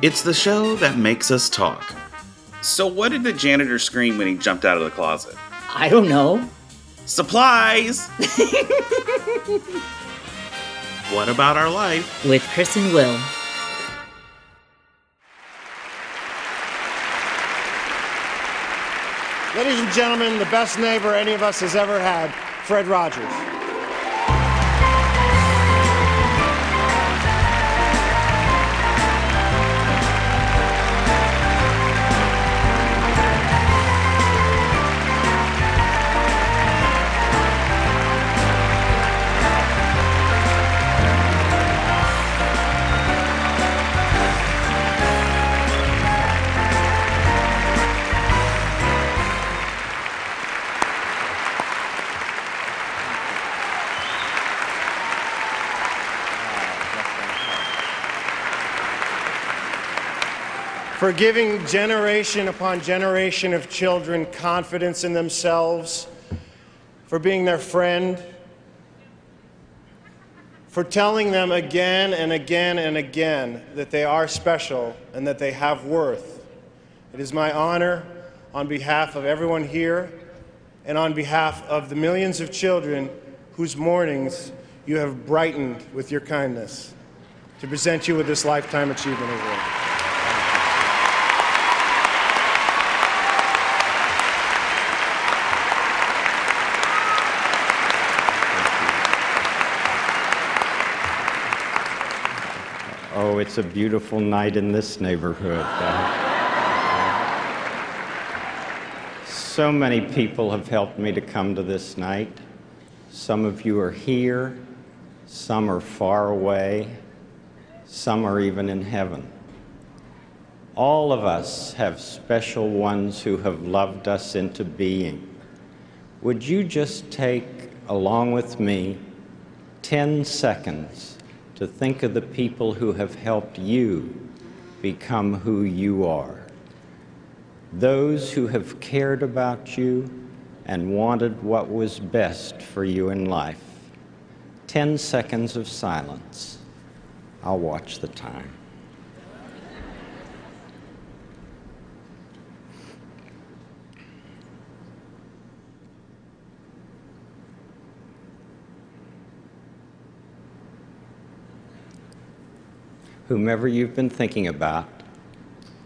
It's the show that makes us talk. So, what did the janitor scream when he jumped out of the closet? I don't know. Supplies! what about our life? With Chris and Will. Ladies and gentlemen, the best neighbor any of us has ever had, Fred Rogers. For giving generation upon generation of children confidence in themselves, for being their friend, for telling them again and again and again that they are special and that they have worth. It is my honor, on behalf of everyone here and on behalf of the millions of children whose mornings you have brightened with your kindness, to present you with this Lifetime Achievement Award. It's a beautiful night in this neighborhood. so many people have helped me to come to this night. Some of you are here, some are far away, some are even in heaven. All of us have special ones who have loved us into being. Would you just take, along with me, 10 seconds to think of the people who have helped you become who you are. Those who have cared about you and wanted what was best for you in life. 10 seconds of silence. I'll watch the time. Whomever you've been thinking about,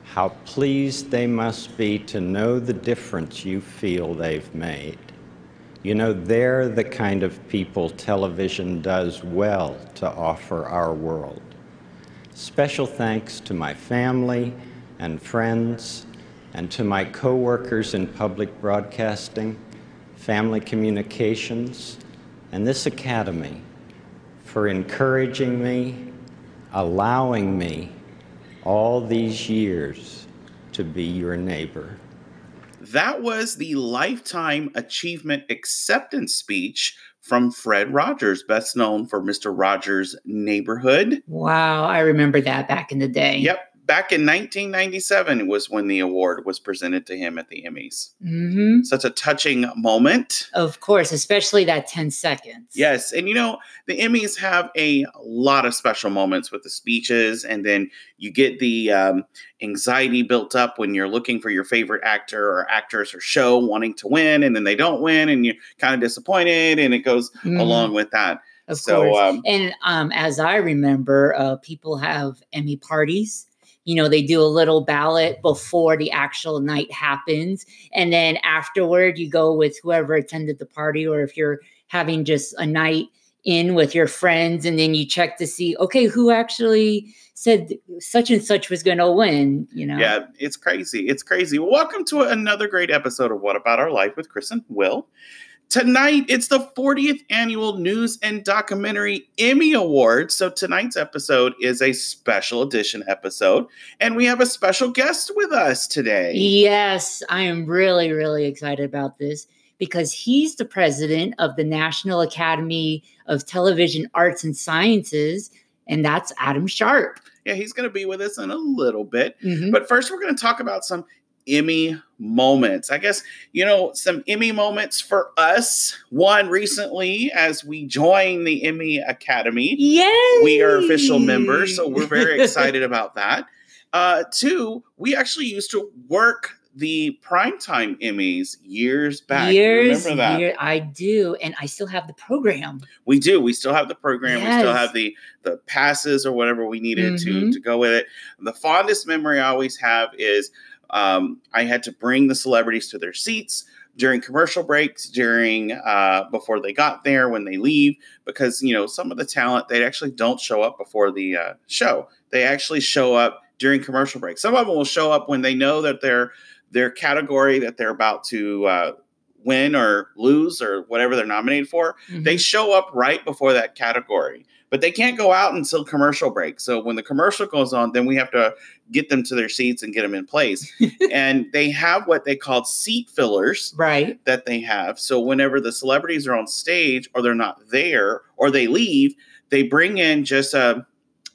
how pleased they must be to know the difference you feel they've made. You know, they're the kind of people television does well to offer our world. Special thanks to my family and friends and to my coworkers in public broadcasting, family communications, and this academy for encouraging me allowing me all these years to be your neighbor. That was the Lifetime Achievement Acceptance Speech from Fred Rogers, best known for Mr. Rogers' Neighborhood. Wow, I remember that back in the day. Yep, back in 1997 was when the award was presented to him at the Emmys. Mm-hmm. Such a touching moment. Of course, especially that 10 seconds. Yes. And you know, the Emmys have a lot of special moments with the speeches, and then you get the um, anxiety built up when you're looking for your favorite actor or actress or show wanting to win, and then they don't win, and you're kind of disappointed, and it goes mm-hmm. along with that. Of so, course. Um, and um, as I remember, uh, people have Emmy parties you know they do a little ballot before the actual night happens. And then afterward you go with whoever attended the party or if you're having just a night in with your friends and then you check to see okay who actually said such and such was going to win you know? Yeah it's crazy. It's crazy. Welcome to another great episode of what about our life with chris and will Tonight, it's the 40th annual News and Documentary Emmy Awards. So, tonight's episode is a special edition episode, and we have a special guest with us today. Yes, I am really, really excited about this because he's the president of the National Academy of Television Arts and Sciences, and that's Adam Sharp. Yeah, he's going to be with us in a little bit. Mm-hmm. But first, we're going to talk about some Emmy moments. I guess, you know, some Emmy moments for us. One recently, as we join the Emmy Academy. Yay! We are official members, so we're very excited about that. Uh, two, we actually used to work the primetime Emmys years back. Years, remember that? year- I do, and I still have the program. We do. We still have the program. We still have the the passes or whatever we needed to Mhm. to go with it. The fondest memory I always have is um, I had to bring the celebrities to their seats during commercial breaks, during uh, before they got there, when they leave, because you know some of the talent they actually don't show up before the uh, show. They actually show up during commercial breaks. Some of them will show up when they know that their their category that they're about to uh, win or lose or whatever they're nominated for they Mhm. show up right before that category but they can't go out until commercial break so when the commercial goes on then we have to get them to their seats and get them in place and they have what they call seat fillers right. that they have so whenever the celebrities are on stage or they're not there or they leave they bring in just a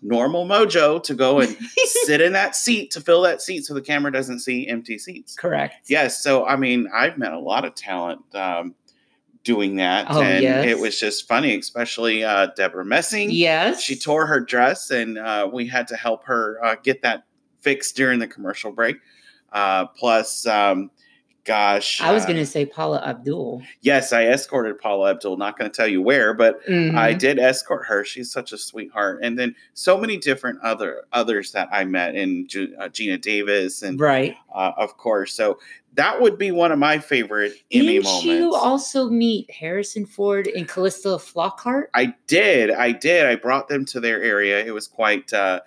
normal mojo to go and sit in that seat to fill that seat so the camera doesn't see empty seats Correct. Yes. So, I mean, I've met a lot of talent um, doing that. Oh, and yes. it was just funny, especially uh, Debra Messing. Yes. She tore her dress, and uh, we had to help her uh, get that fixed during the commercial break. Uh, plus, um, gosh. I was uh, going to say Paula Abdul. Yes, I escorted Paula Abdul. Not going to tell you where, but I Mhm. did escort her. She's such a sweetheart. And then so many different other others that I met, and uh, Geena Davis, and Right. uh, of course. So that would be one of my favorite Emmy Didn't moments. you also meet Harrison Ford and Calista Flockhart? I did, I did. I brought them to their area. It was quite uh,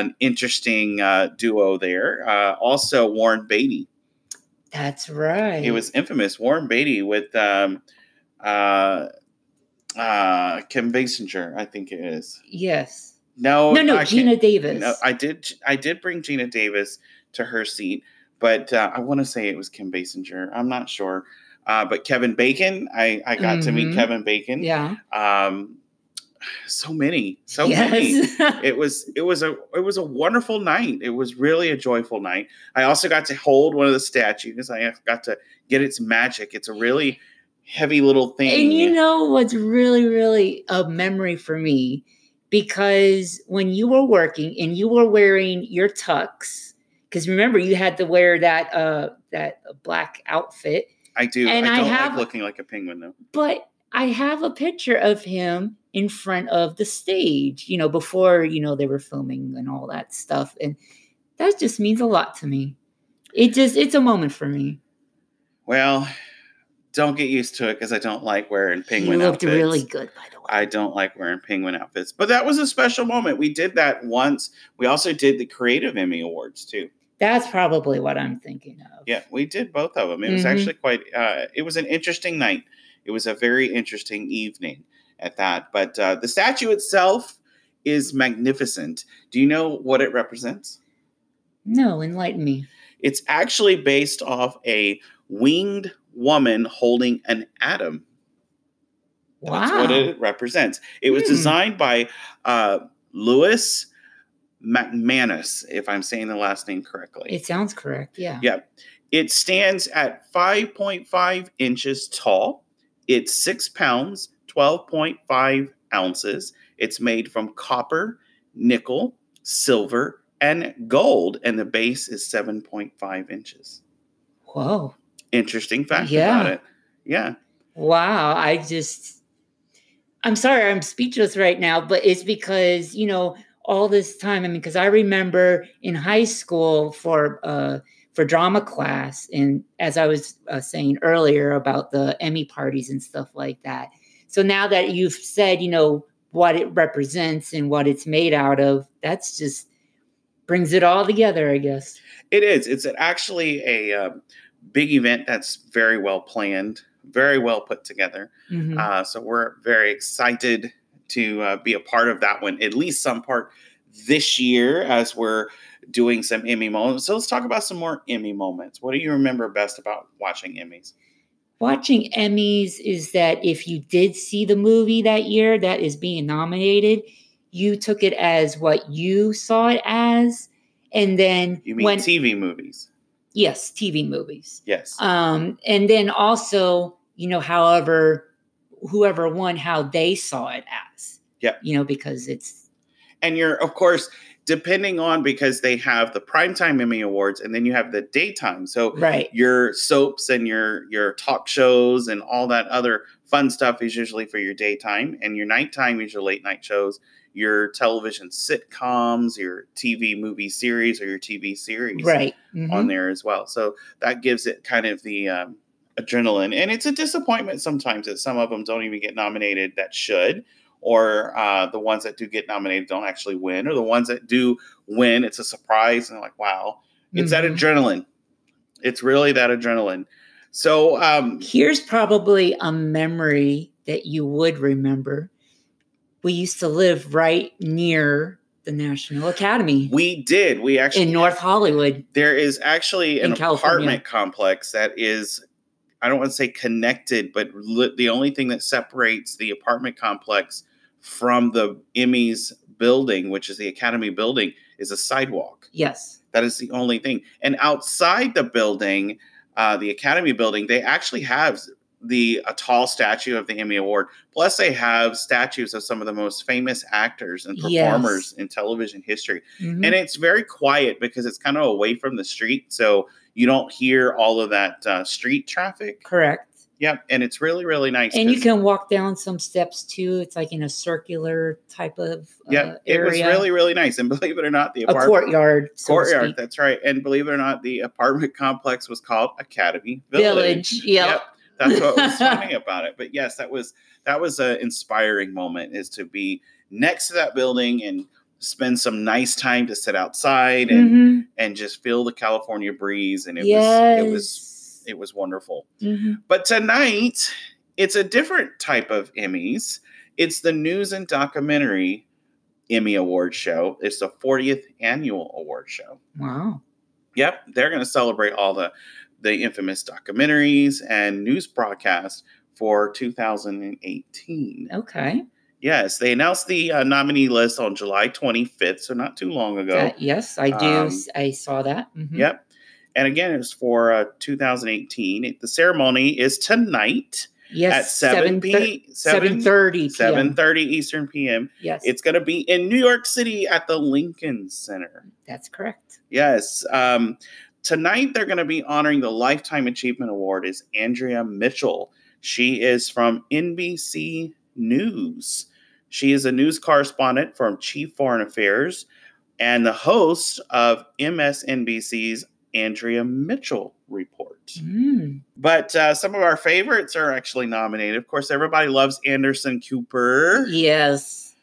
an interesting uh, duo there. Uh, also, Warren Beatty. That's right. He was infamous. Warren Beatty with um, uh, uh, Kim Basinger, I think it is. Yes. No, no, no, I Geena Davis. No, I did. I did bring Geena Davis to her seat, but uh, I want to say it was Kim Basinger. I'm not sure. Uh, but Kevin Bacon, I, I got to meet Mhm. Kevin Bacon. yeah. Um, so many, so many. It was it was a it was a wonderful night. It was really a joyful night. I also got to hold one of the statues. I got to get its magic. It's a really heavy little thing. And you know what's really, really a memory for me? Because when you were working and you were wearing your tux, because remember you had to wear that uh that black outfit, I do. and I I don't have- like looking like a penguin though. but I have a picture of him in front of the stage, you know, before, you know, they were filming and all that stuff. And that just means a lot to me. It just, it's a moment for me. Well, don't get used to it because I don't like wearing penguin you looked outfits. really good, by the way. I don't like wearing penguin outfits, but that was a special moment. We did that once. We also did the Creative Emmy Awards too. That's probably what I'm thinking of. Yeah, we did both of them. It was Mhm. actually quite. Uh, it was an interesting night. It was a very interesting evening at that. But uh, the statue itself is magnificent. Do you know what it represents? No, enlighten me. It's actually based off a winged woman holding an atom. Wow. That's what it represents. It was Hmm. designed by uh, Louis McManus, if I'm saying the last name correctly. It sounds correct. Yeah. Yeah. It stands at 5.5 inches tall. It's six pounds, 12.5 ounces. It's made from copper, nickel, silver, and gold, and the base is 7.5 inches. Whoa. Interesting fact Yeah. about it. Yeah. Wow. I just, I'm sorry, I'm speechless right now, but it's because, you know, all this time, I mean, because I remember in high school for, uh, for drama class, and as I was uh, saying earlier about the Emmy parties and stuff like that. So now that you've said, you know, what it represents and what it's made out of, that's just brings it all together, I guess. It is. It's actually a um, big event that's very well planned, very well put together. Mhm. Uh, so we're very excited to uh, be a part of that one, at least some part this year as we're doing some Emmy moments. So let's talk about some more Emmy moments. What do you remember best about watching Emmys? Watching Emmys is that if you did see the movie that year that is being nominated, you took it as what you saw it as, and then You mean when TV movies? yes, TV movies, Yes. um, and then also you know, however, whoever won, how they saw it as, Yeah. you know, because it's and you're, of course, depending on because they have the primetime Emmy Awards and then you have the daytime. So Right. your soaps and your your talk shows and all that other fun stuff is usually for your daytime and your nighttime is your late night shows your television sitcoms your tv movie series or your tv series Right. on Mhm. there as well so that gives it kind of the um, adrenaline and it's a disappointment sometimes that some of them don't even get nominated that should or uh, the ones that do get nominated don't actually win or the ones that do win it's a surprise and like wow it's that Mhm. adrenaline it's really that adrenaline so um Here's probably a memory that you would remember. We used to live right near the National Academy we did we actually in North Hollywood. there is actually an apartment complex that is i don't want to say connected but li- the only thing that separates the apartment complex from the emmys building which is the academy building is a sidewalk Yes. that is the only thing and outside the building uh, the academy building they actually have the a tall statue of the emmy award plus they have statues of some of the most famous actors and Yes. performers in television history Mhm. and it's very quiet because it's kind of away from the street so you don't hear all of that uh, street traffic Correct. Yep and it's really really nice And you can walk down some steps too. It's like in a circular type of uh, yeah it was really really nice and believe it or not the a apartment courtyard. So to courtyard speak. that's right and believe it or not the apartment complex was called academy village, Village. Yep. that's what was funny about it but yes that was that was an inspiring moment is to be next to that building and spend some nice time to sit outside and Mhm. and just feel the california breeze and it yes. was it was it was wonderful. Mhm. But tonight, it's a different type of Emmys. It's the News and Documentary Emmy Award show. It's the 40th annual award show. Wow. Yep, they're going to celebrate all the the infamous documentaries and news broadcasts for 2018. Okay. Yes, they announced the uh, nominee list on July 25th, so not too long ago. That- yes, I do. Um, I saw that. Mhm. Yep. And again, it's for uh, 2018. The ceremony is tonight Yes. at 7 p. 7 30 7 30 Eastern PM. Yes. It's going to be in New York City at the Lincoln Center. that's correct. Yes. Um, tonight, they're going to be honoring the Lifetime Achievement Award is Andrea Mitchell. She is from NBC News. She is a news correspondent from Chief Foreign Affairs and the host of MSNBC's Andrea Mitchell Report. Mm. But uh, some of our favorites are actually nominated. Of course, everybody loves Anderson Cooper. Yes.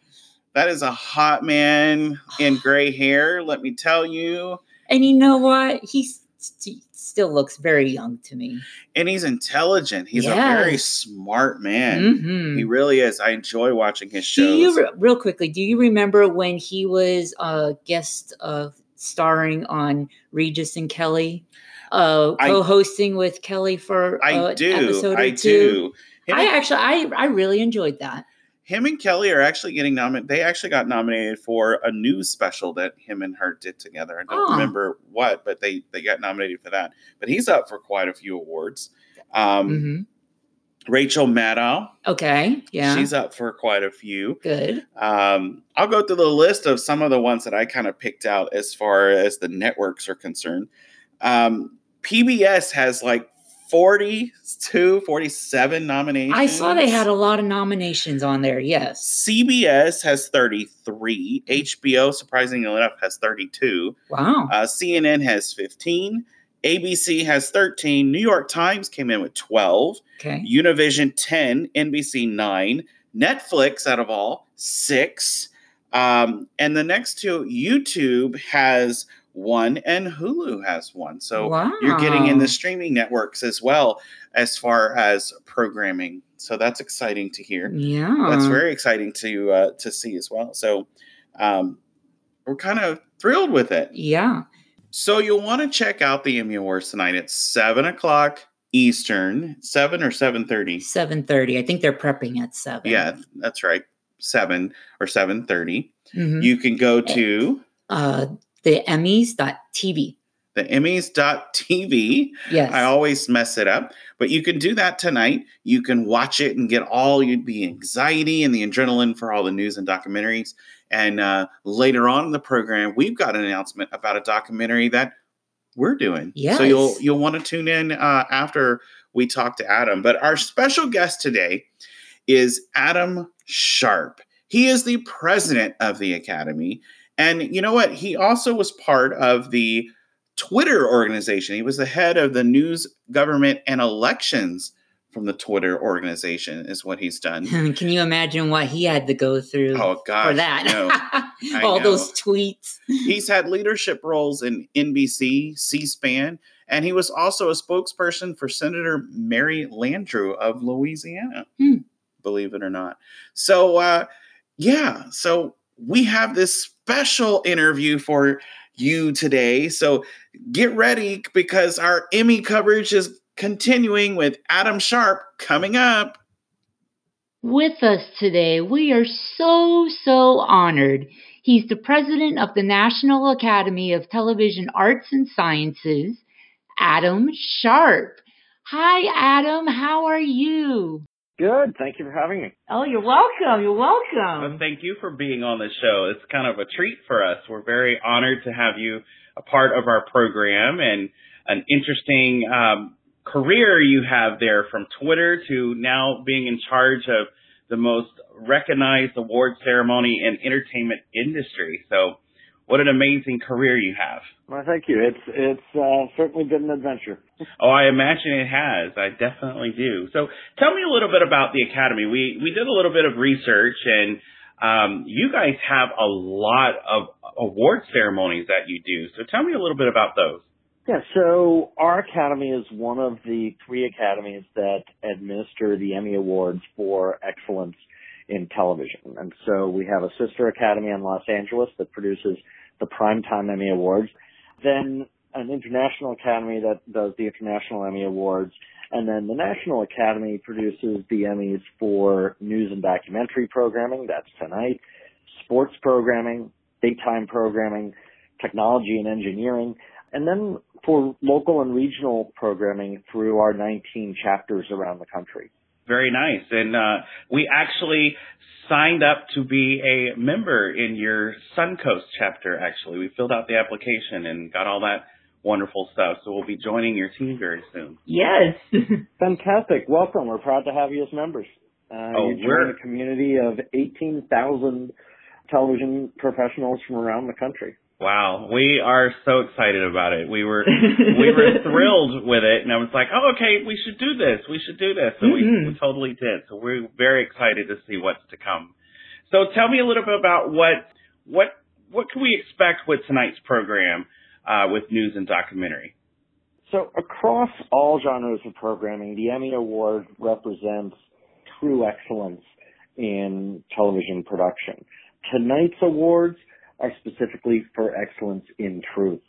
That is a hot man in gray hair, let me tell you. And you know what? He st- still looks very young to me. And he's intelligent. He's a very smart man. Mhm. He really is. I enjoy watching his shows. Do you re- real quickly? Do you remember when he was a guest of starring on Regis and Kelly, uh, co-hosting with Kelly for I uh, do. episode or I two? do. Him, I and, actually, I, I really enjoyed that. him and Kelly are actually getting nominated. They actually got nominated for a news special that him and her did together. I don't Oh. remember what, but they they got nominated for that. But he's up for quite a few awards. Um, hmm Rachel Maddow, Okay, yeah, she's up for quite a few. good. Um, I'll go through the list of some of the ones that I kind of picked out as far as the networks are concerned. Um, PBS has like 42, 47 nominations. I saw they had a lot of nominations on there. Yes. CBS has 33. HBO, surprisingly enough, has 32. Wow. Uh, CNN has 15. ABC has 13. New York Times came in with 12. Okay. Univision 10, NBC 9, Netflix out of all, 6. Um, and the next two, YouTube has one and Hulu has one. So wow. you're getting in the streaming networks as well as far as programming. So that's exciting to hear. Yeah. That's very exciting to uh, to see as well. So um, we're kind of thrilled with it. Yeah. So you'll want to check out the Emmy Awards tonight at seven o'clock Eastern, seven or seven thirty. Seven thirty. I think they're prepping at seven. Yeah, that's right, seven or seven thirty. Mhm. You can go to uh, the Emmys.tv. the Emmys.tv. Yes. I always mess it up, but you can do that tonight. You can watch it and get all you- the anxiety and the adrenaline for all the news and documentaries. And uh, later on in the program, we've got an announcement about a documentary that we're doing. Yes. So you'll you'll want to tune in uh, after we talk to Adam. But our special guest today is Adam Sharp. He is the president of the Academy. And you know what? He also was part of the Twitter organization. He was the head of the news, government, and elections from the Twitter organization, is what he's done. Can you imagine what he had to go through Oh, gosh. for that? no. All know. those tweets. He's had leadership roles in NBC, C SPAN, and he was also a spokesperson for Senator Mary Landrieu of Louisiana, Hmm. believe it or not. So, uh, yeah, so we have this special interview for you today. So get ready because our Emmy coverage is continuing with Adam Sharp coming up. With us today, we are so, so honored. He's the president of the National Academy of Television Arts and Sciences, Adam Sharp. Hi, Adam. How are you? Good. Thank you for having me. Oh, you're welcome. You're Well, welcome. thank you for being on the show. It's kind of a treat for us. We're very honored to have you a part of our program and an interesting um, career you have there from Twitter to now being in charge of the most recognized award ceremony in entertainment industry. So, what an amazing career you have. Well, thank you. It's it's uh, certainly been an adventure. Oh, I imagine it has. I definitely do. So tell me a little bit about the Academy. We we did a little bit of research and um, you guys have a lot of award ceremonies that you do. So tell me a little bit about those. Yeah. So our academy is one of the three academies that administer the Emmy Awards for excellence in television. And so we have a sister academy in Los Angeles that produces the Primetime Emmy Awards. Then an international academy that does the International Emmy Awards. And then the National Academy produces the Emmys for news and documentary programming. That's tonight. Sports programming, daytime programming, technology and engineering. And then for local and regional programming through our 19 chapters around the country. Very nice. And uh, we actually signed up to be a member in your Suncoast chapter, actually. We filled out the application and got all that wonderful stuff. So we'll be joining your team very soon. Yes. Fantastic. Welcome. We're proud to have you as members. Uh, Oh, you we're- join a community of 18,000 television professionals from around the country. Wow, we are so excited about it. We were we were thrilled with it, and I was like, "Oh, okay, we should do this. We should do this." So we, Mhm. we totally did. So we're very excited to see what's to come. So tell me a little bit about what what what can we expect with tonight's program uh, with news and documentary. So across all genres of programming, the Emmy Award represents true excellence in television production. Tonight's awards are specifically for excellence in truth.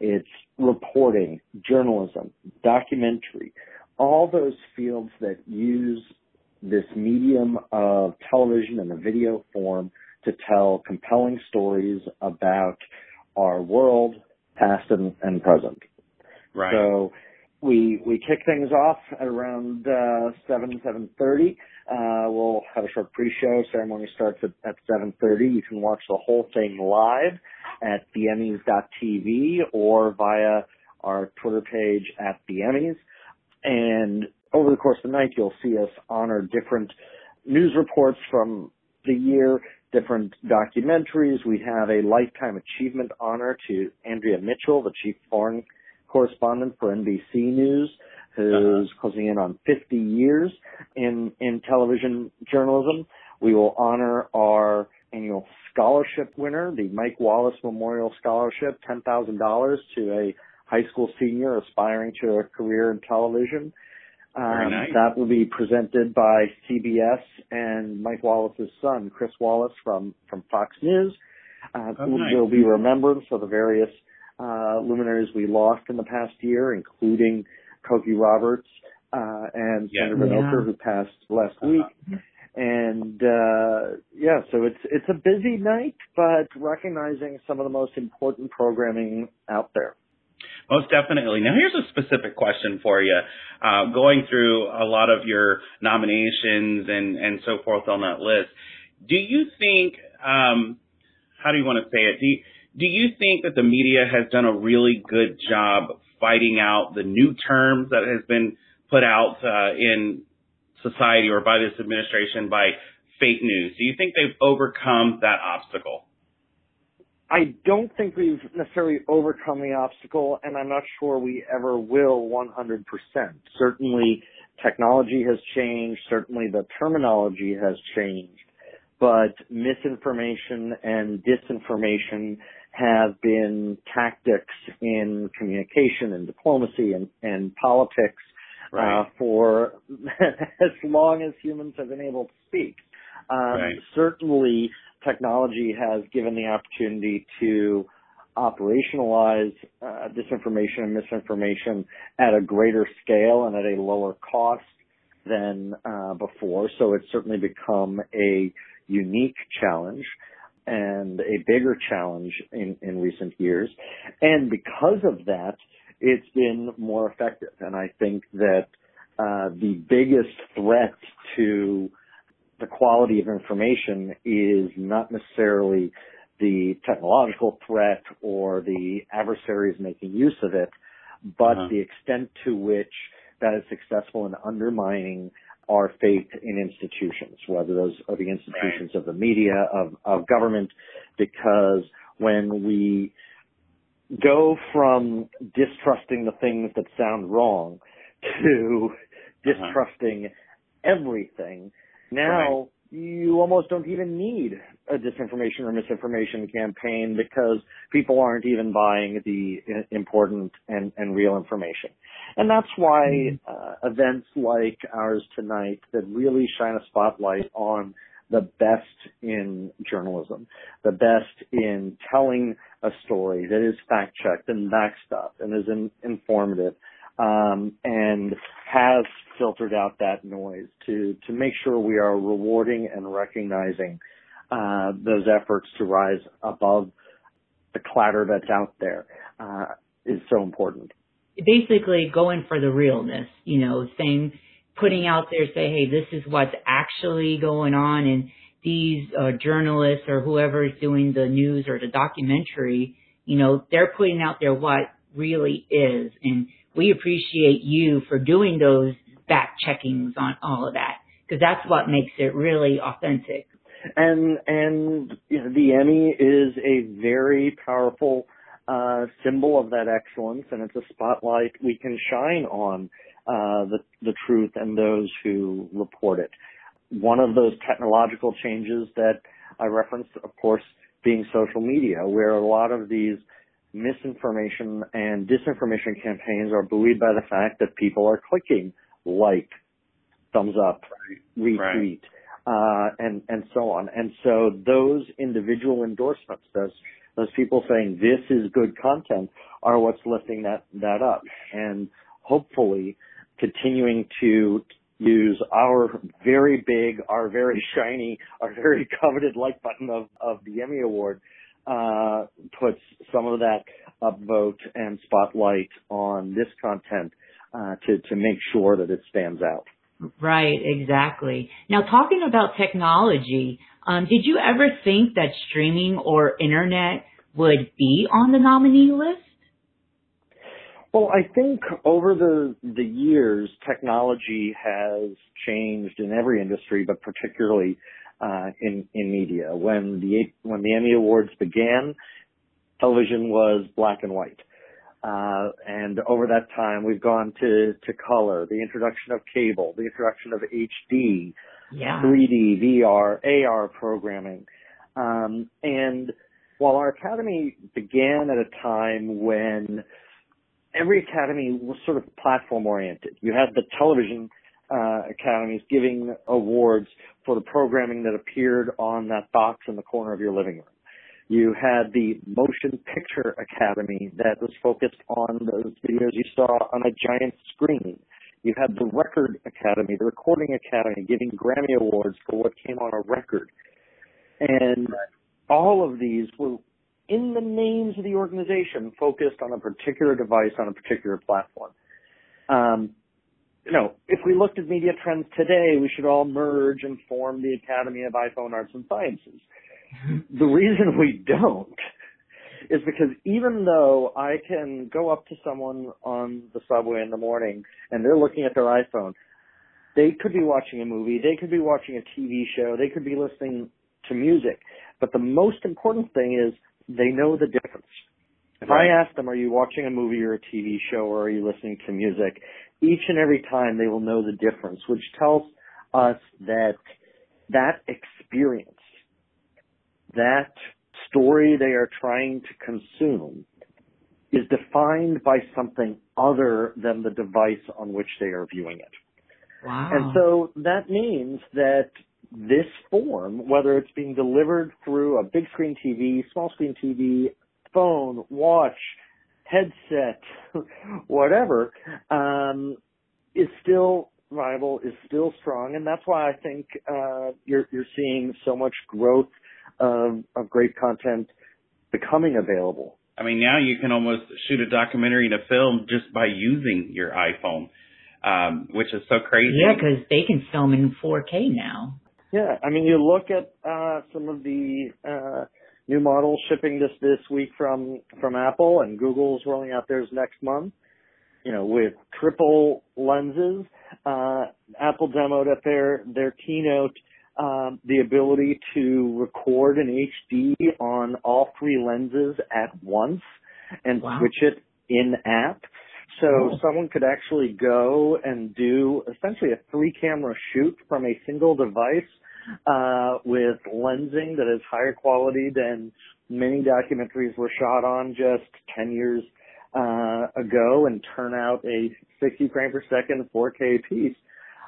It's reporting, journalism, documentary, all those fields that use this medium of television and the video form to tell compelling stories about our world, past and, and present. Right. So we we kick things off at around uh, seven seven thirty. Uh, we'll have a short pre-show. Ceremony starts at, at seven thirty. You can watch the whole thing live at theemmys.tv or via our Twitter page at the Emmys. And over the course of the night, you'll see us honor different news reports from the year, different documentaries. We have a lifetime achievement honor to Andrea Mitchell, the chief foreign correspondent for NBC News, who's closing in on 50 years in, in television journalism. We will honor our annual scholarship winner, the Mike Wallace Memorial Scholarship, $10,000 to a high school senior aspiring to a career in television. Um, nice. That will be presented by CBS and Mike Wallace's son, Chris Wallace from, from Fox News. Uh, Oh, nice. Will be remembrance of the various uh, luminaries we lost in the past year, including Cokie Roberts uh, and Yeah. Sander Vanocur, Yeah. who passed last Uh-huh. week. And uh, yeah, so it's it's a busy night, but recognizing some of the most important programming out there. Most definitely. Now, here's a specific question for you. Uh, going through a lot of your nominations and, and so forth on that list, do you think um, how do you want to say it? Do you, do you think that the media has done a really good job fighting out the new terms that has been put out uh, in society or by this administration by fake news? Do you think they've overcome that obstacle? I don't think we've necessarily overcome the obstacle, and I'm not sure we ever will 100%. Certainly, technology has changed. Certainly, the terminology has changed. But misinformation and disinformation have been tactics in communication and diplomacy and, and politics uh, right. uh, for as long as humans have been able to speak. Um, right. Certainly, technology has given the opportunity to operationalize uh, disinformation and misinformation at a greater scale and at a lower cost than uh, before. So it's certainly become a unique challenge and a bigger challenge in, in recent years. And because of that, it's been more effective. And I think that uh, the biggest threat to the quality of information is not necessarily the technological threat or the adversaries making use of it, but uh-huh. the extent to which that is successful in undermining our faith in institutions, whether those are the institutions right. of the media, of, of government, because when we go from distrusting the things that sound wrong to uh-huh. distrusting uh-huh. everything, now right. You almost don't even need a disinformation or misinformation campaign because people aren't even buying the important and, and real information. And that's why mm-hmm. uh, events like ours tonight that really shine a spotlight on the best in journalism, the best in telling a story that is fact checked and backstopped and is in, informative, um, and has filtered out that noise to to make sure we are rewarding and recognizing uh, those efforts to rise above the clatter that's out there uh, is so important. Basically going for the realness, you know, saying, putting out there, say, hey, this is what's actually going on, and these uh, journalists or whoever is doing the news or the documentary, you know, they're putting out there what really is, and we appreciate you for doing those fact checkings on all of that because that's what makes it really authentic. And and you know, the Emmy is a very powerful uh, symbol of that excellence, and it's a spotlight we can shine on uh, the the truth and those who report it. One of those technological changes that I referenced, of course, being social media, where a lot of these misinformation and disinformation campaigns are buoyed by the fact that people are clicking like, thumbs up, retweet, right. uh, and and so on. And so those individual endorsements, those those people saying this is good content are what's lifting that that up and hopefully continuing to use our very big, our very shiny, our very coveted like button of, of the Emmy Award, uh, puts some of that upvote and spotlight on this content, uh, to, to make sure that it stands out. Right, exactly. Now talking about technology, um, did you ever think that streaming or internet would be on the nominee list? Well, I think over the the years, technology has changed in every industry, but particularly uh, in in media. When the when the Emmy Awards began, television was black and white. Uh, and over that time, we've gone to, to color, the introduction of cable, the introduction of HD, yeah. 3D, VR, AR programming. Um, and while our academy began at a time when every academy was sort of platform oriented, you had the television uh, academies giving awards for the programming that appeared on that box in the corner of your living room. You had the Motion Picture Academy that was focused on those videos you saw on a giant screen. You had the Record Academy, the Recording Academy, giving Grammy Awards for what came on a record. And all of these were in the names of the organization focused on a particular device on a particular platform. Um, you know, if we looked at media trends today, we should all merge and form the Academy of iPhone Arts and Sciences mm-hmm. the reason we don't is because even though I can go up to someone on the subway in the morning and they're looking at their iPhone, they could be watching a movie, they could be watching a TV show, they could be listening to music. But the most important thing is they know the difference. If Right. I ask them, are you watching a movie or a TV show or are you listening to music? Each and every time they will know the difference, which tells us that that experience, that story they are trying to consume is defined by something other than the device on which they are viewing it. Wow. And so that means that this form, whether it's being delivered through a big screen TV, small screen TV, phone, watch, headset, whatever, um, is still viable, is still strong, and that's why I think uh, you're you're seeing so much growth of, of great content becoming available. I mean, now you can almost shoot a documentary and a film just by using your iPhone, um, which is so crazy. yeah, because they can film in 4K now. Yeah, I mean, you look at uh, some of the uh, new models shipping this this week from from Apple, and Google's rolling out theirs next month. You know, with triple lenses. Uh, Apple demoed at their their keynote um, the ability to record in HD on all three lenses at once and Wow. switch it in app. So Cool. someone could actually go and do essentially a three camera shoot from a single device uh, with lensing that is higher quality than many documentaries were shot on just 10 years uh, ago and turn out a 60 frame per second 4K piece.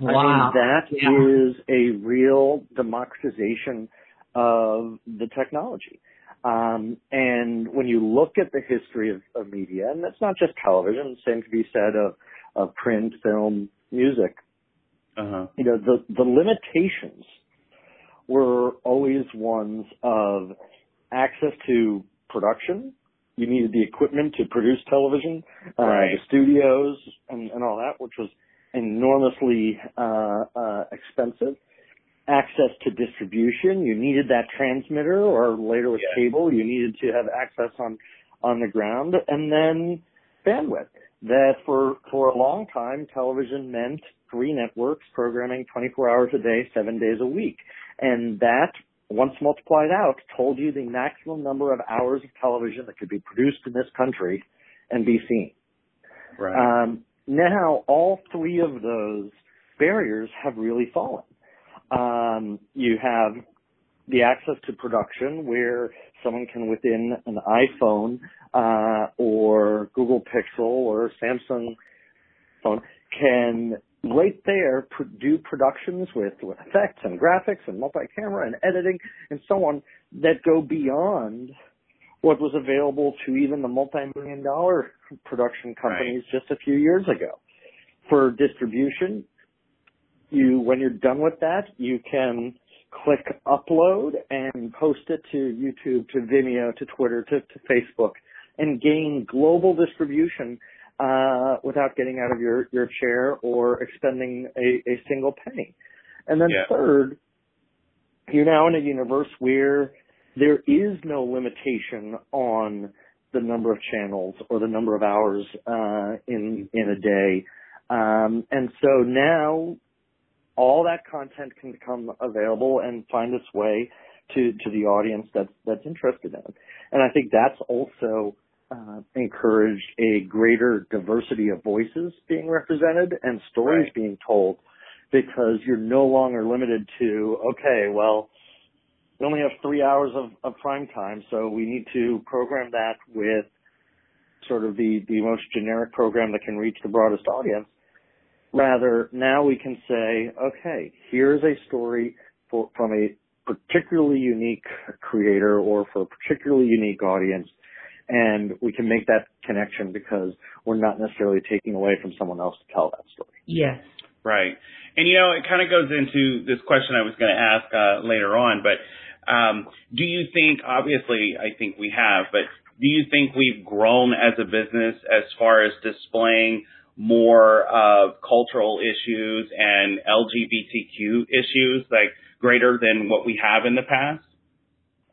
Wow. I mean, that Yeah. is a real democratization of the technology. Um, and when you look at the history of, of media, and that's not just television, same could be said of, of print, film, music, Uh-huh. you know, the, the limitations were always ones of access to production. You needed the equipment to produce television, uh, Right. the studios and, and all that, which was enormously, uh, uh, expensive. Access to distribution. You needed that transmitter or later with Yeah. cable, you needed to have access on, on the ground and then bandwidth that for for a long time television meant three networks programming 24 hours a day, seven days a week, and that once multiplied out told you the maximum number of hours of television that could be produced in this country and be seen. Right. Um, now all three of those barriers have really fallen. Um, you have the access to production where someone can within an iPhone uh, or Google Pixel or Samsung phone can right there pro- do productions with, with effects and graphics and multi-camera and editing and so on that go beyond what was available to even the multi-million dollar production companies just a few years ago. For distribution, you when you're done with that, you can click upload and post it to YouTube, to Vimeo, to Twitter, to, to Facebook, and gain global distribution uh, without getting out of your, your chair or expending a, a single penny. And then Yeah. third, you're now in a universe where there is no limitation on the number of channels or the number of hours uh, in in a day, um, and so now all that content can become available and find its way to to the audience that's that's interested in it. And I think that's also uh, encouraged a greater diversity of voices being represented and stories Right. being told because you're no longer limited to okay, well, we only have three hours of, of prime time, so we need to program that with sort of the, the most generic program that can reach the broadest audience. Rather, now we can say, okay, here's a story for, from a particularly unique creator or for a particularly unique audience, and we can make that connection because we're not necessarily taking away from someone else to tell that story. Yes. Right. And you know, it kind of goes into this question I was going to ask uh, later on, but um, do you think, obviously, I think we have, but do you think we've grown as a business as far as displaying more uh, cultural issues and LGBTQ issues, like greater than what we have in the past?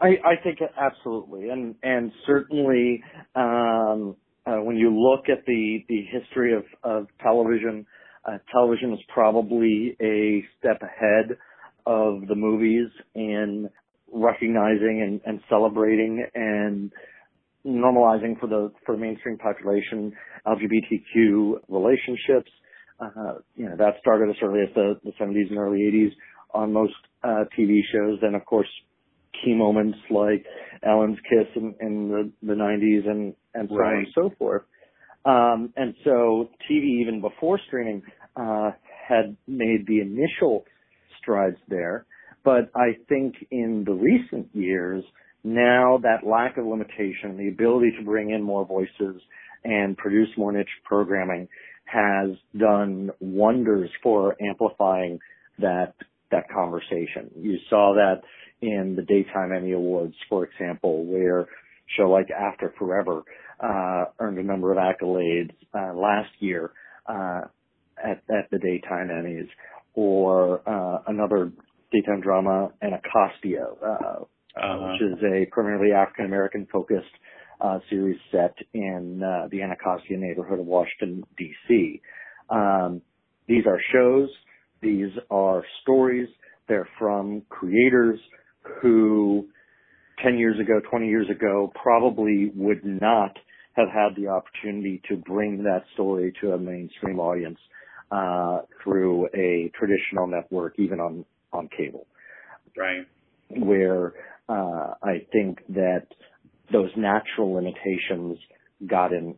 I, I think absolutely, and and certainly um, uh, when you look at the the history of of television, uh, television is probably a step ahead of the movies in recognizing and, and celebrating and normalizing for the for the mainstream population LGBTQ relationships. Uh, you know that started as early as the, the 70s and early 80s on most uh, TV shows. Then of course key moments like Ellen's kiss in, in the, the 90s and and so Right. on and so forth. Um, and so TV even before streaming uh, had made the initial strides there. But I think in the recent years, now that lack of limitation, the ability to bring in more voices and produce more niche programming has done wonders for amplifying that that conversation. You saw that in the daytime Emmy Awards, for example, where a show like After Forever uh, earned a number of accolades uh, last year uh, at, at the daytime Emmys, or uh, another daytime drama, Anacostia, uh, Uh-huh. which is a primarily African American focused uh, series set in uh, the Anacostia neighborhood of Washington D.C. Um, these are shows. These are stories. They're from creators who 10 years ago, 20 years ago, probably would not have had the opportunity to bring that story to a mainstream audience uh, through a traditional network, even on, on cable Right. where uh, I think that those natural limitations got in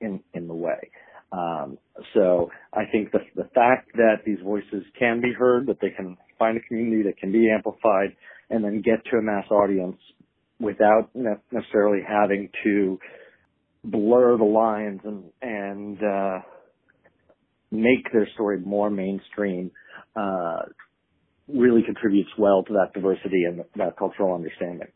in, in the way. Um, so I think the the fact that these voices can be heard, that they can find a community that can be amplified, and then get to a mass audience without necessarily having to blur the lines and and uh, make their story more mainstream uh, really contributes well to that diversity and that cultural understanding.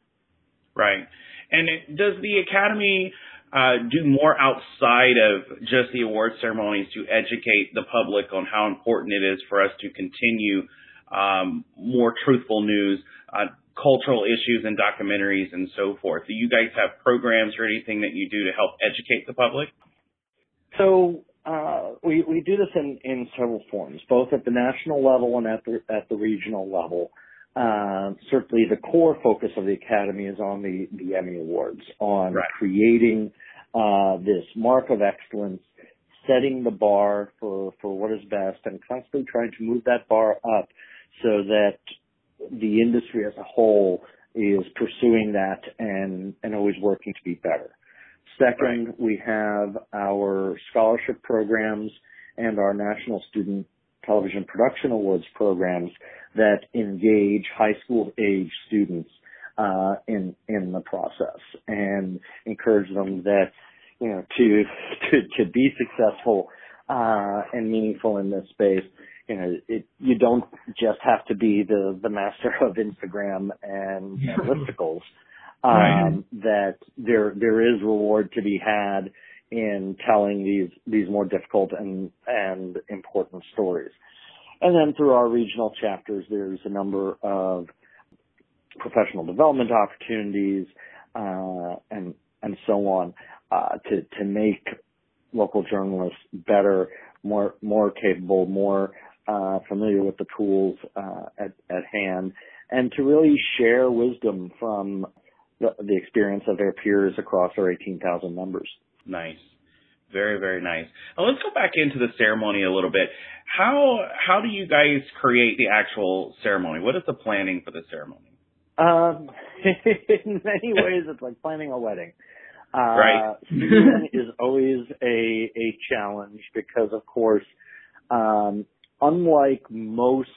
Right. And it, does the Academy uh, do more outside of just the award ceremonies to educate the public on how important it is for us to continue um, more truthful news, uh, cultural issues and documentaries and so forth? Do you guys have programs or anything that you do to help educate the public? So uh, we we do this in in several forms, both at the national level and at the at the regional level. Uh, certainly, the core focus of the academy is on the the Emmy Awards, on Right. creating uh, this mark of excellence, setting the bar for for what is best, and constantly trying to move that bar up so that the industry as a whole is pursuing that and and always working to be better. Second, we have our scholarship programs and our National Student Television Production Awards programs that engage high school age students uh, in in the process and encourage them that you know to to, to be successful uh, and meaningful in this space. You know, it, you don't just have to be the the master of Instagram and, and listicles Right. um, that there there is reward to be had in telling these these more difficult and and important stories. And then through our regional chapters, there's a number of professional development opportunities uh, and and so on uh, to to make local journalists better, more more capable, more uh, familiar with the tools uh, at at hand, and to really share wisdom from the, the experience of their peers across our 18,000 members. Nice. Very, very nice. Now let's go back into the ceremony a little bit. How how do you guys create the actual ceremony? What is the planning for the ceremony? Um, in many ways, it's like planning a wedding. Uh, Right. Is always a a challenge because, of course, um, unlike most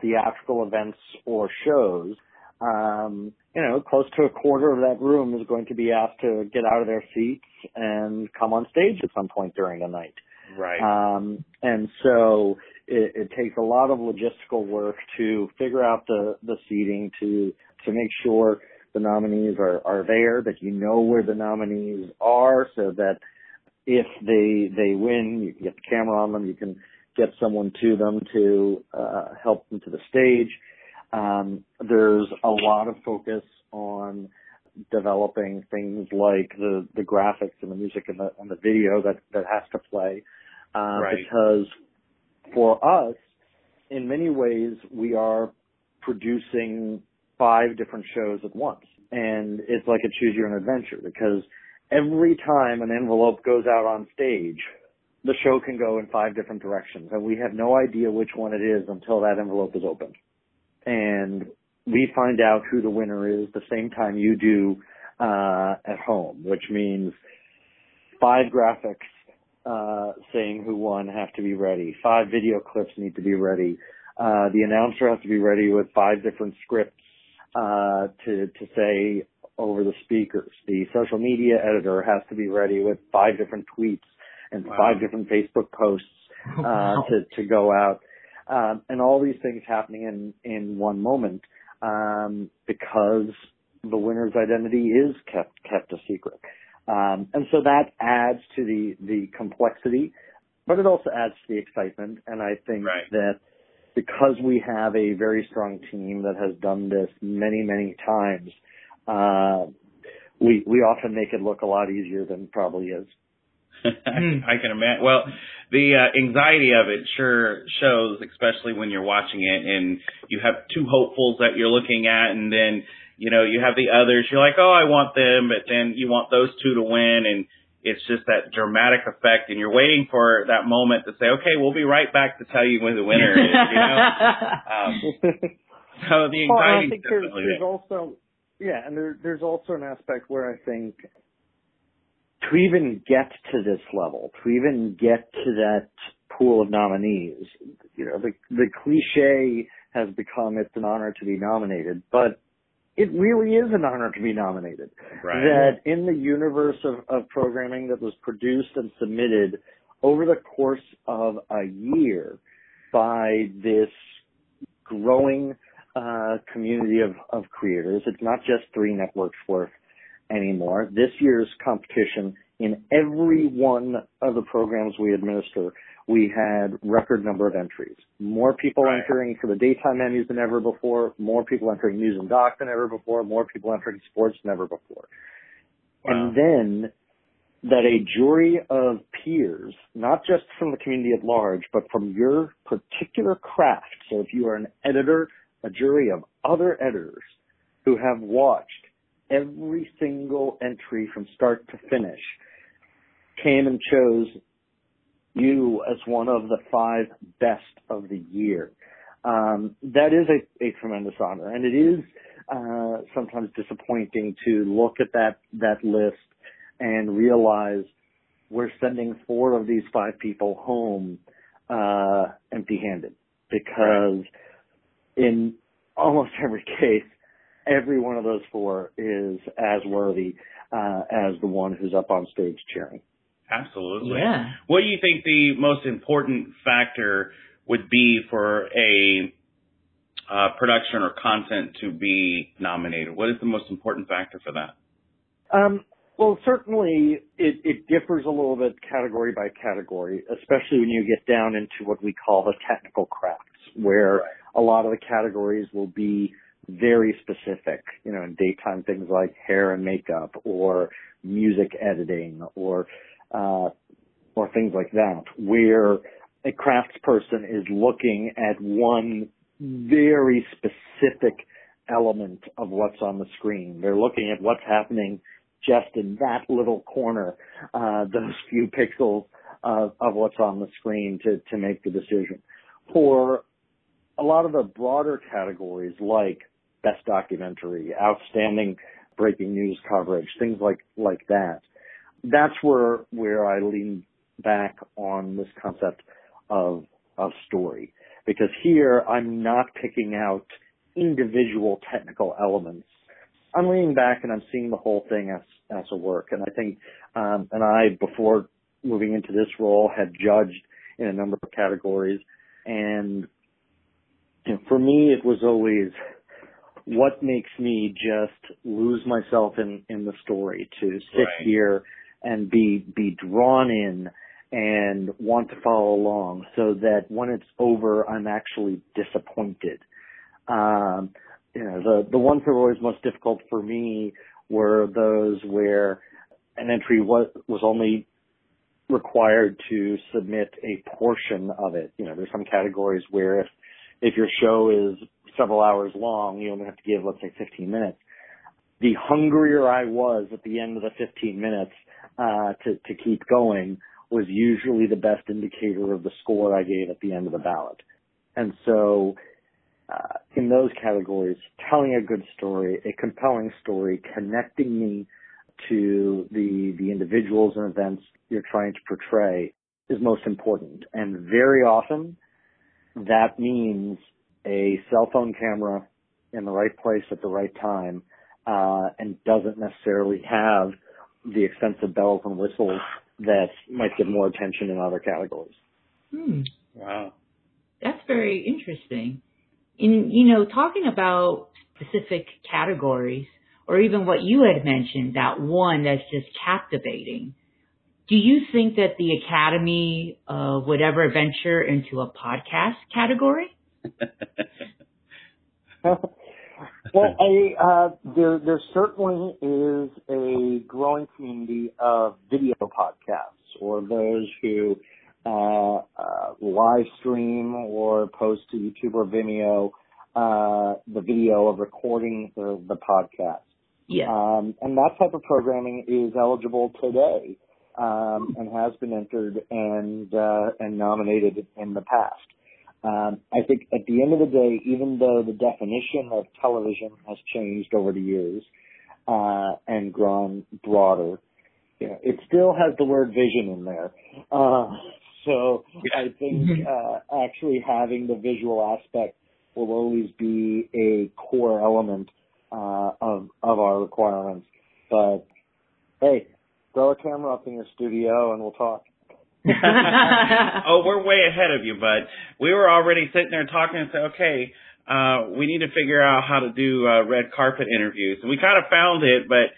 theatrical events or shows, um, you know, close to a quarter of that room is going to be asked to get out of their seats and come on stage at some point during the night. Right. Um, and so it, it takes a lot of logistical work to figure out the, the seating to, to make sure the nominees are, are there, that you know where the nominees are so that if they, they win, you can get the camera on them, you can get someone to them to, uh, help them to the stage. Um, there's a lot of focus on developing things like the, the graphics and the music and the, and the video that, that has to play. Uh, Right. because for us, in many ways, we are producing five different shows at once. And it's like a choose your own adventure because every time an envelope goes out on stage, the show can go in five different directions and we have no idea which one it is until that envelope is opened. And we find out who the winner is the same time you do uh, at home, which means five graphics uh, saying who won have to be ready. Five video clips need to be ready. Uh, the announcer has to be ready with five different scripts uh, to to say over the speakers. The social media editor has to be ready with five different tweets and Wow. five different Facebook posts uh, Wow. to to go out, um, and all these things happening in in one moment um, because the winner's identity is kept kept a secret, um, and so that adds to the the complexity, but it also adds to the excitement. And I think Right. that because we have a very strong team that has done this many many times, uh, we we often make it look a lot easier than it probably is. I can imagine. Well, the uh, anxiety of it sure shows, especially when you're watching it and you have two hopefuls that you're looking at, and then you know you have the others. You're like, oh, I want them, but then you want those two to win, and it's just that dramatic effect, and you're waiting for that moment to say, okay, we'll be right back to tell you when the winner is. You know, um, so the Well, I anxiety think there's, definitely there's there. also yeah, and there, there's also an aspect where I think to even get to this level, to even get to that pool of nominees, you know, the the cliche has become it's an honor to be nominated, but it really is an honor to be nominated. Right. That in the universe of, of programming that was produced and submitted over the course of a year by this growing uh, community of, of creators. It's not just three networks worth anymore. This year's competition in every one of the programs we administer, we had record number of entries. More people Right. entering for the daytime Emmys than ever before, more people entering news and doc than ever before, more people entering sports than ever before. Wow. And then that a jury of peers, not just from the community at large, but from your particular craft. So if you are an editor, a jury of other editors who have watched every single entry from start to finish came and chose you as one of the five best of the year. Um, that is a, a tremendous honor, and it is uh, sometimes disappointing to look at that that list and realize we're sending four of these five people home uh, empty-handed because in almost every case, every one of those four is as worthy uh, as the one who's up on stage cheering. Absolutely. yeah. What do you think the most important factor would be for a uh, production or content to be nominated? What is the most important factor for that? Um, well, certainly it, it differs a little bit category by category, especially when you get down into what we call the technical crafts, where a lot of the categories will be very specific, you know, in daytime things like hair and makeup or music editing or, uh, or things like that, where a crafts person is looking at one very specific element of what's on the screen. They're looking at what's happening just in that little corner, uh, those few pixels of, of what's on the screen to, to make the decision. For a lot of the broader categories like best documentary, outstanding breaking news coverage, things like, like that, that's where, where I lean back on this concept of, of story. Because here I'm not picking out individual technical elements I'm leaning back and I'm seeing the whole thing as as a work. And I think, um, and I before moving into this role had judged in a number of categories, and for me it was always what makes me just lose myself in in the story to sit Right. here and be be drawn in and want to follow along so that when it's over I'm actually disappointed Um, you know, the the ones that were always most difficult for me were those where an entry was was only required to submit a portion of it. You know, there's some categories where if if your show is several hours long, you only have to give let's say 15 minutes. The hungrier I was at the end of the 15 minutes uh, to to keep going was usually the best indicator of the score I gave at the end of the ballot. And so uh, in those categories, telling a good story, a compelling story, connecting me to the the individuals and events you're trying to portray is most important. And very often, that means a cell phone camera in the right place at the right time, uh, and doesn't necessarily have the extensive bells and whistles that might get more attention in other categories. Hmm. Wow. That's very interesting in you know talking about specific categories or even what you had mentioned that one that's just captivating do you think that the academy uh, would ever venture into a podcast category well I, uh, there there certainly is a growing community of video podcasts or those who uh, uh, live stream or post to YouTube or Vimeo uh, the video of recording the, the podcast. Yeah. Um, and that type of programming is eligible today um, and has been entered and uh, and nominated in the past. Um, I think at the end of the day, even though the definition of television has changed over the years uh, and grown broader, you know, it still has the word vision in there. Uh, so I think Mm-hmm. uh, actually having the visual aspect will always be a core element uh, of of our requirements. But hey, throw a camera up in your studio and we'll talk. oh, we're way ahead of you, bud. We were already sitting there talking and said, okay, uh, we need to figure out how to do uh, red carpet interviews. And we kind of found it, but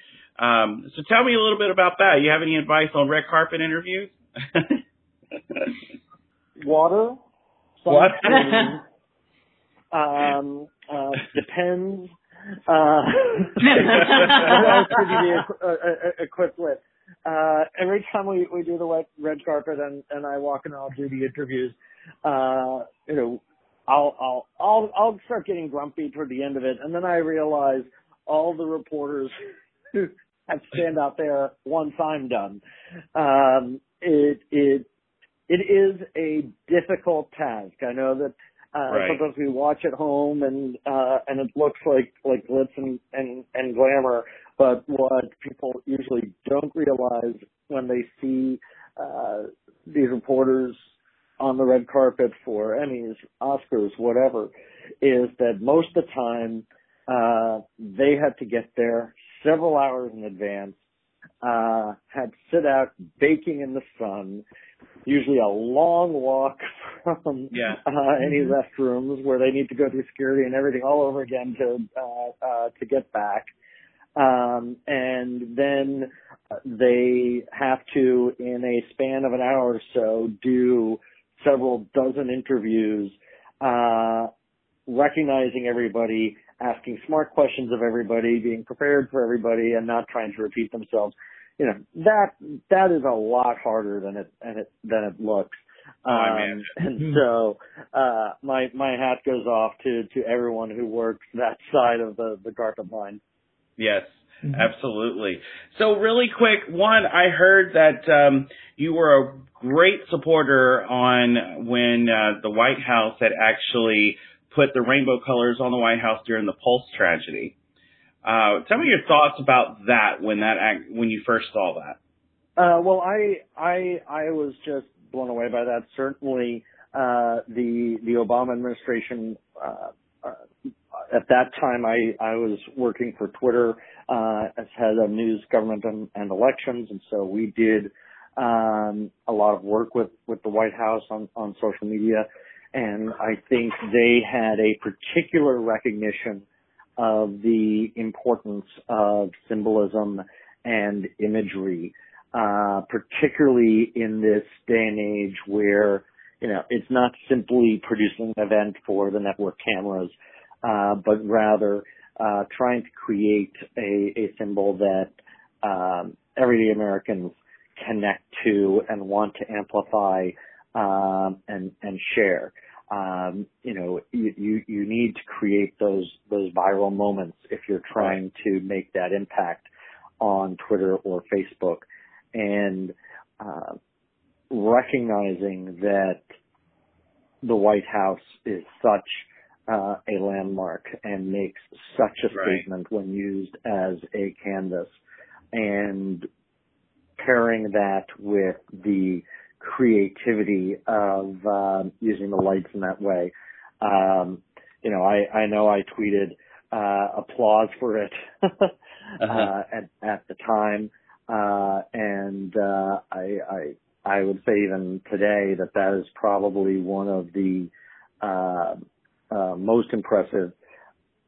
um, so tell me a little bit about that. You have any advice on red carpet interviews? Water, What? um, uh, depends. Uh, what else could you be equi- uh, uh, equipped with? Uh, every time we, we do the wet, red carpet and, and I walk and I'll do the interviews, uh, you know, I'll, I'll, I'll, I'll start getting grumpy toward the end of it. And then I realize all the reporters who have stand out there once I'm done. Um, it, it, it is a difficult task. I know that uh, Right. sometimes we watch at home and uh, and it looks like like glitz and, and and glamour, but what people usually don't realize when they see uh, these reporters on the red carpet for Emmys, Oscars, whatever, is that most of the time uh, they had to get there several hours in advance, uh, had to sit out baking in the sun, usually a long walk from Yeah. uh, any restrooms where they need to go through security and everything all over again to uh, uh, to get back. Um, and then they have to, in a span of an hour or so, do several dozen interviews, uh, recognizing everybody, asking smart questions of everybody, being prepared for everybody, and not trying to repeat themselves. You know that that is a lot harder than it, than it than it looks. Oh, I imagine. and so uh, my my hat goes off to to everyone who works that side of the the carpet line. Yes, Mhm. absolutely. So really quick, one, I heard that um, you were a great supporter on when uh, the White House had actually put the rainbow colors on the White House during the Pulse tragedy. Uh, tell me your thoughts about that when that act, when you first saw that. Uh, well, I I I was just blown away by that. Certainly, uh, the the Obama administration. At that time, I I was working for Twitter uh, as head of news, government, and, and elections, and so we did um, a lot of work with with the White House on on social media, and I think they had a particular recognition of the importance of symbolism and imagery uh, particularly in this day and age where, you know, it's not simply producing an event for the network cameras. Uh, but rather uh, trying to create a, a symbol that um, everyday Americans connect to and want to amplify um, and and share. Um, you know, you, you you need to create those those viral moments if you're trying to make that impact on Twitter or Facebook, and uh, recognizing that the White House is such uh, a landmark and makes such a Right. statement when used as a canvas, and pairing that with the creativity of um, using the lights in that way. Um, you know, I, I know I tweeted uh, applause for it uh, at, at the time, uh, and uh, I, I I would say even today that that is probably one of the uh, most impressive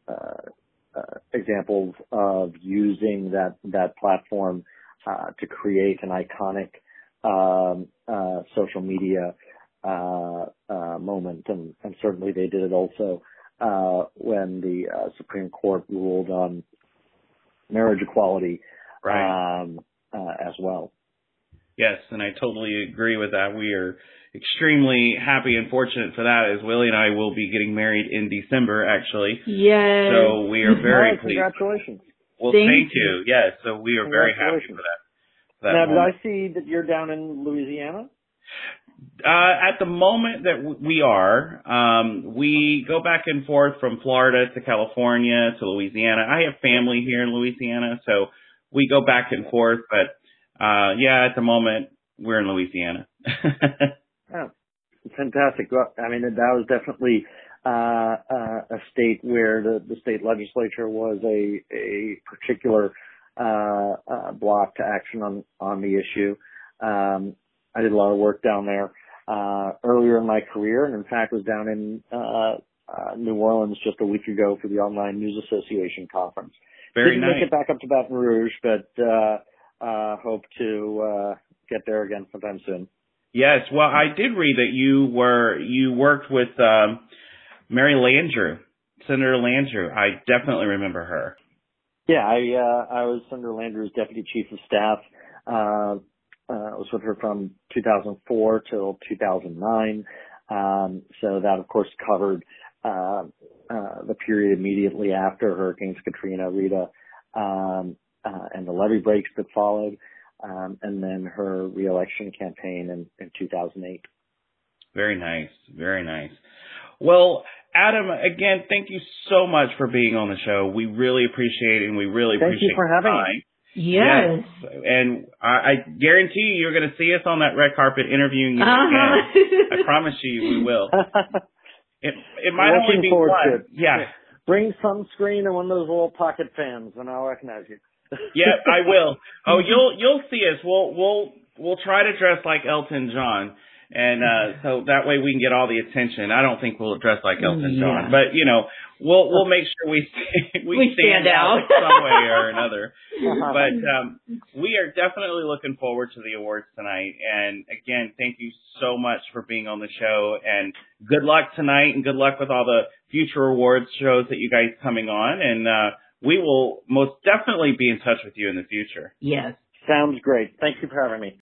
uh, uh, examples of using that that platform uh, to create an iconic um, uh, social media uh, uh, moment, and, and certainly they did it also uh, when the uh, Supreme Court ruled on marriage equality Right. um, uh, as well. Yes, and I totally agree with that. We are extremely happy and fortunate for that as Willie and I will be getting married in December actually. Yes. So we are very All right, pleased. congratulations. Well, Thank thank you. Yes, so we are very happy for that. for that Now, did. I see that you're down in Louisiana? Uh, at the moment that w- we are, um, we go back and forth from Florida to California to Louisiana. I have family here in Louisiana, so we go back and forth. But uh, yeah, at the moment we're in Louisiana. Oh, fantastic. Well, I mean, that was definitely uh, uh, a state where the, the state legislature was a, a particular uh, uh, block to action on, on the issue. Um, I did a lot of work down there uh, earlier in my career, and in fact was down in uh, uh, New Orleans just a week ago for the Online News Association conference. Very Didn't nice. make it back up to Baton Rouge, but uh, uh, hope to uh, get there again sometime soon. Yes, well, I did read that you were you worked with um, Mary Landrieu, Senator Landrieu. I definitely remember her. Yeah, I uh, I was Senator Landrieu's deputy chief of staff. Uh, uh, I was with her from 2004 till 2009. Um, so that, of course, covered uh, uh, the period immediately after Hurricanes Katrina, Rita, um, uh, and the levee breaks that followed, um, and then her reelection campaign in, in 2008. Very nice, very nice. Well, Adam, again, thank you so much for being on the show. We really appreciate it, and we really Thank you appreciate for having time. me. Yes. And I, I guarantee you, you're going to see us on that red carpet interviewing you Uh-huh. again. I promise you, we will. It, it might only be forward one. it. Yeah. Bring sunscreen and one of those little pocket fans, and I'll recognize you. Yeah, I will. Oh, you'll you'll see us. We'll we'll we'll try to dress like Elton John, and uh so that way we can get all the attention. I don't think we'll dress like Elton Yeah. John, but you know, we'll we'll make sure we we, We stand out. some way or another. But um we are definitely looking forward to the awards tonight. And again, thank you so much for being on the show, and good luck tonight, and good luck with all the future awards shows that you guys coming on, and. uh we will most definitely be in touch with you in the future. yes. Sounds great. Thank you for having me.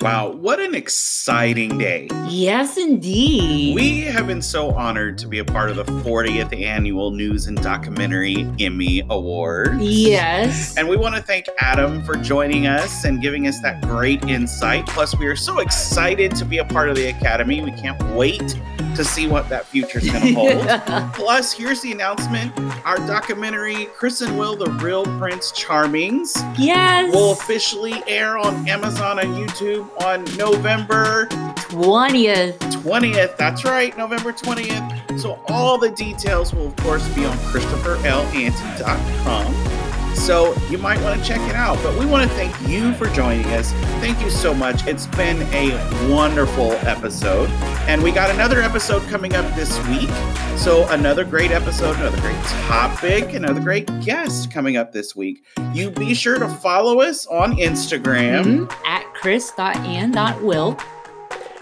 Wow, what an exciting day. Yes, indeed. We have been so honored to be a part of the 40th annual News and Documentary Emmy Awards. yes. And we want to thank Adam for joining us and giving us that great insight. Plus, we are so excited to be a part of the Academy. We can't wait to see what that future's going to hold. Plus, here's the announcement our documentary, Chris and Will, The Real Prince Charmings, yes. will officially air on Amazon and YouTube on November 20th. 20th. That's right, November 20th. So all the details will, of course, be on ChristopherLAnty.com. So you might want to check it out. But we want to thank you for joining us. Thank you so much. It's been a wonderful episode. And we got another episode coming up this week. So another great episode, another great topic, another great guest coming up this week. You be sure to follow us on Instagram Mhm. At chris.and.will.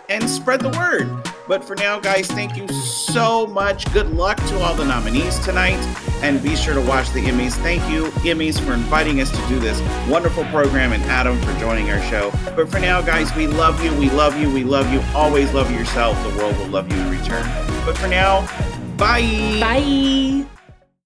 and spread the word. But for now, guys, thank you so much. Good luck to all the nominees tonight. And be sure to watch the Emmys. Thank you, Emmys, for inviting us to do this wonderful program and Adam for joining our show. But for now, guys, we love you. We love you. We love you. Always love yourself. The world will love you in return. But for now, bye. Bye.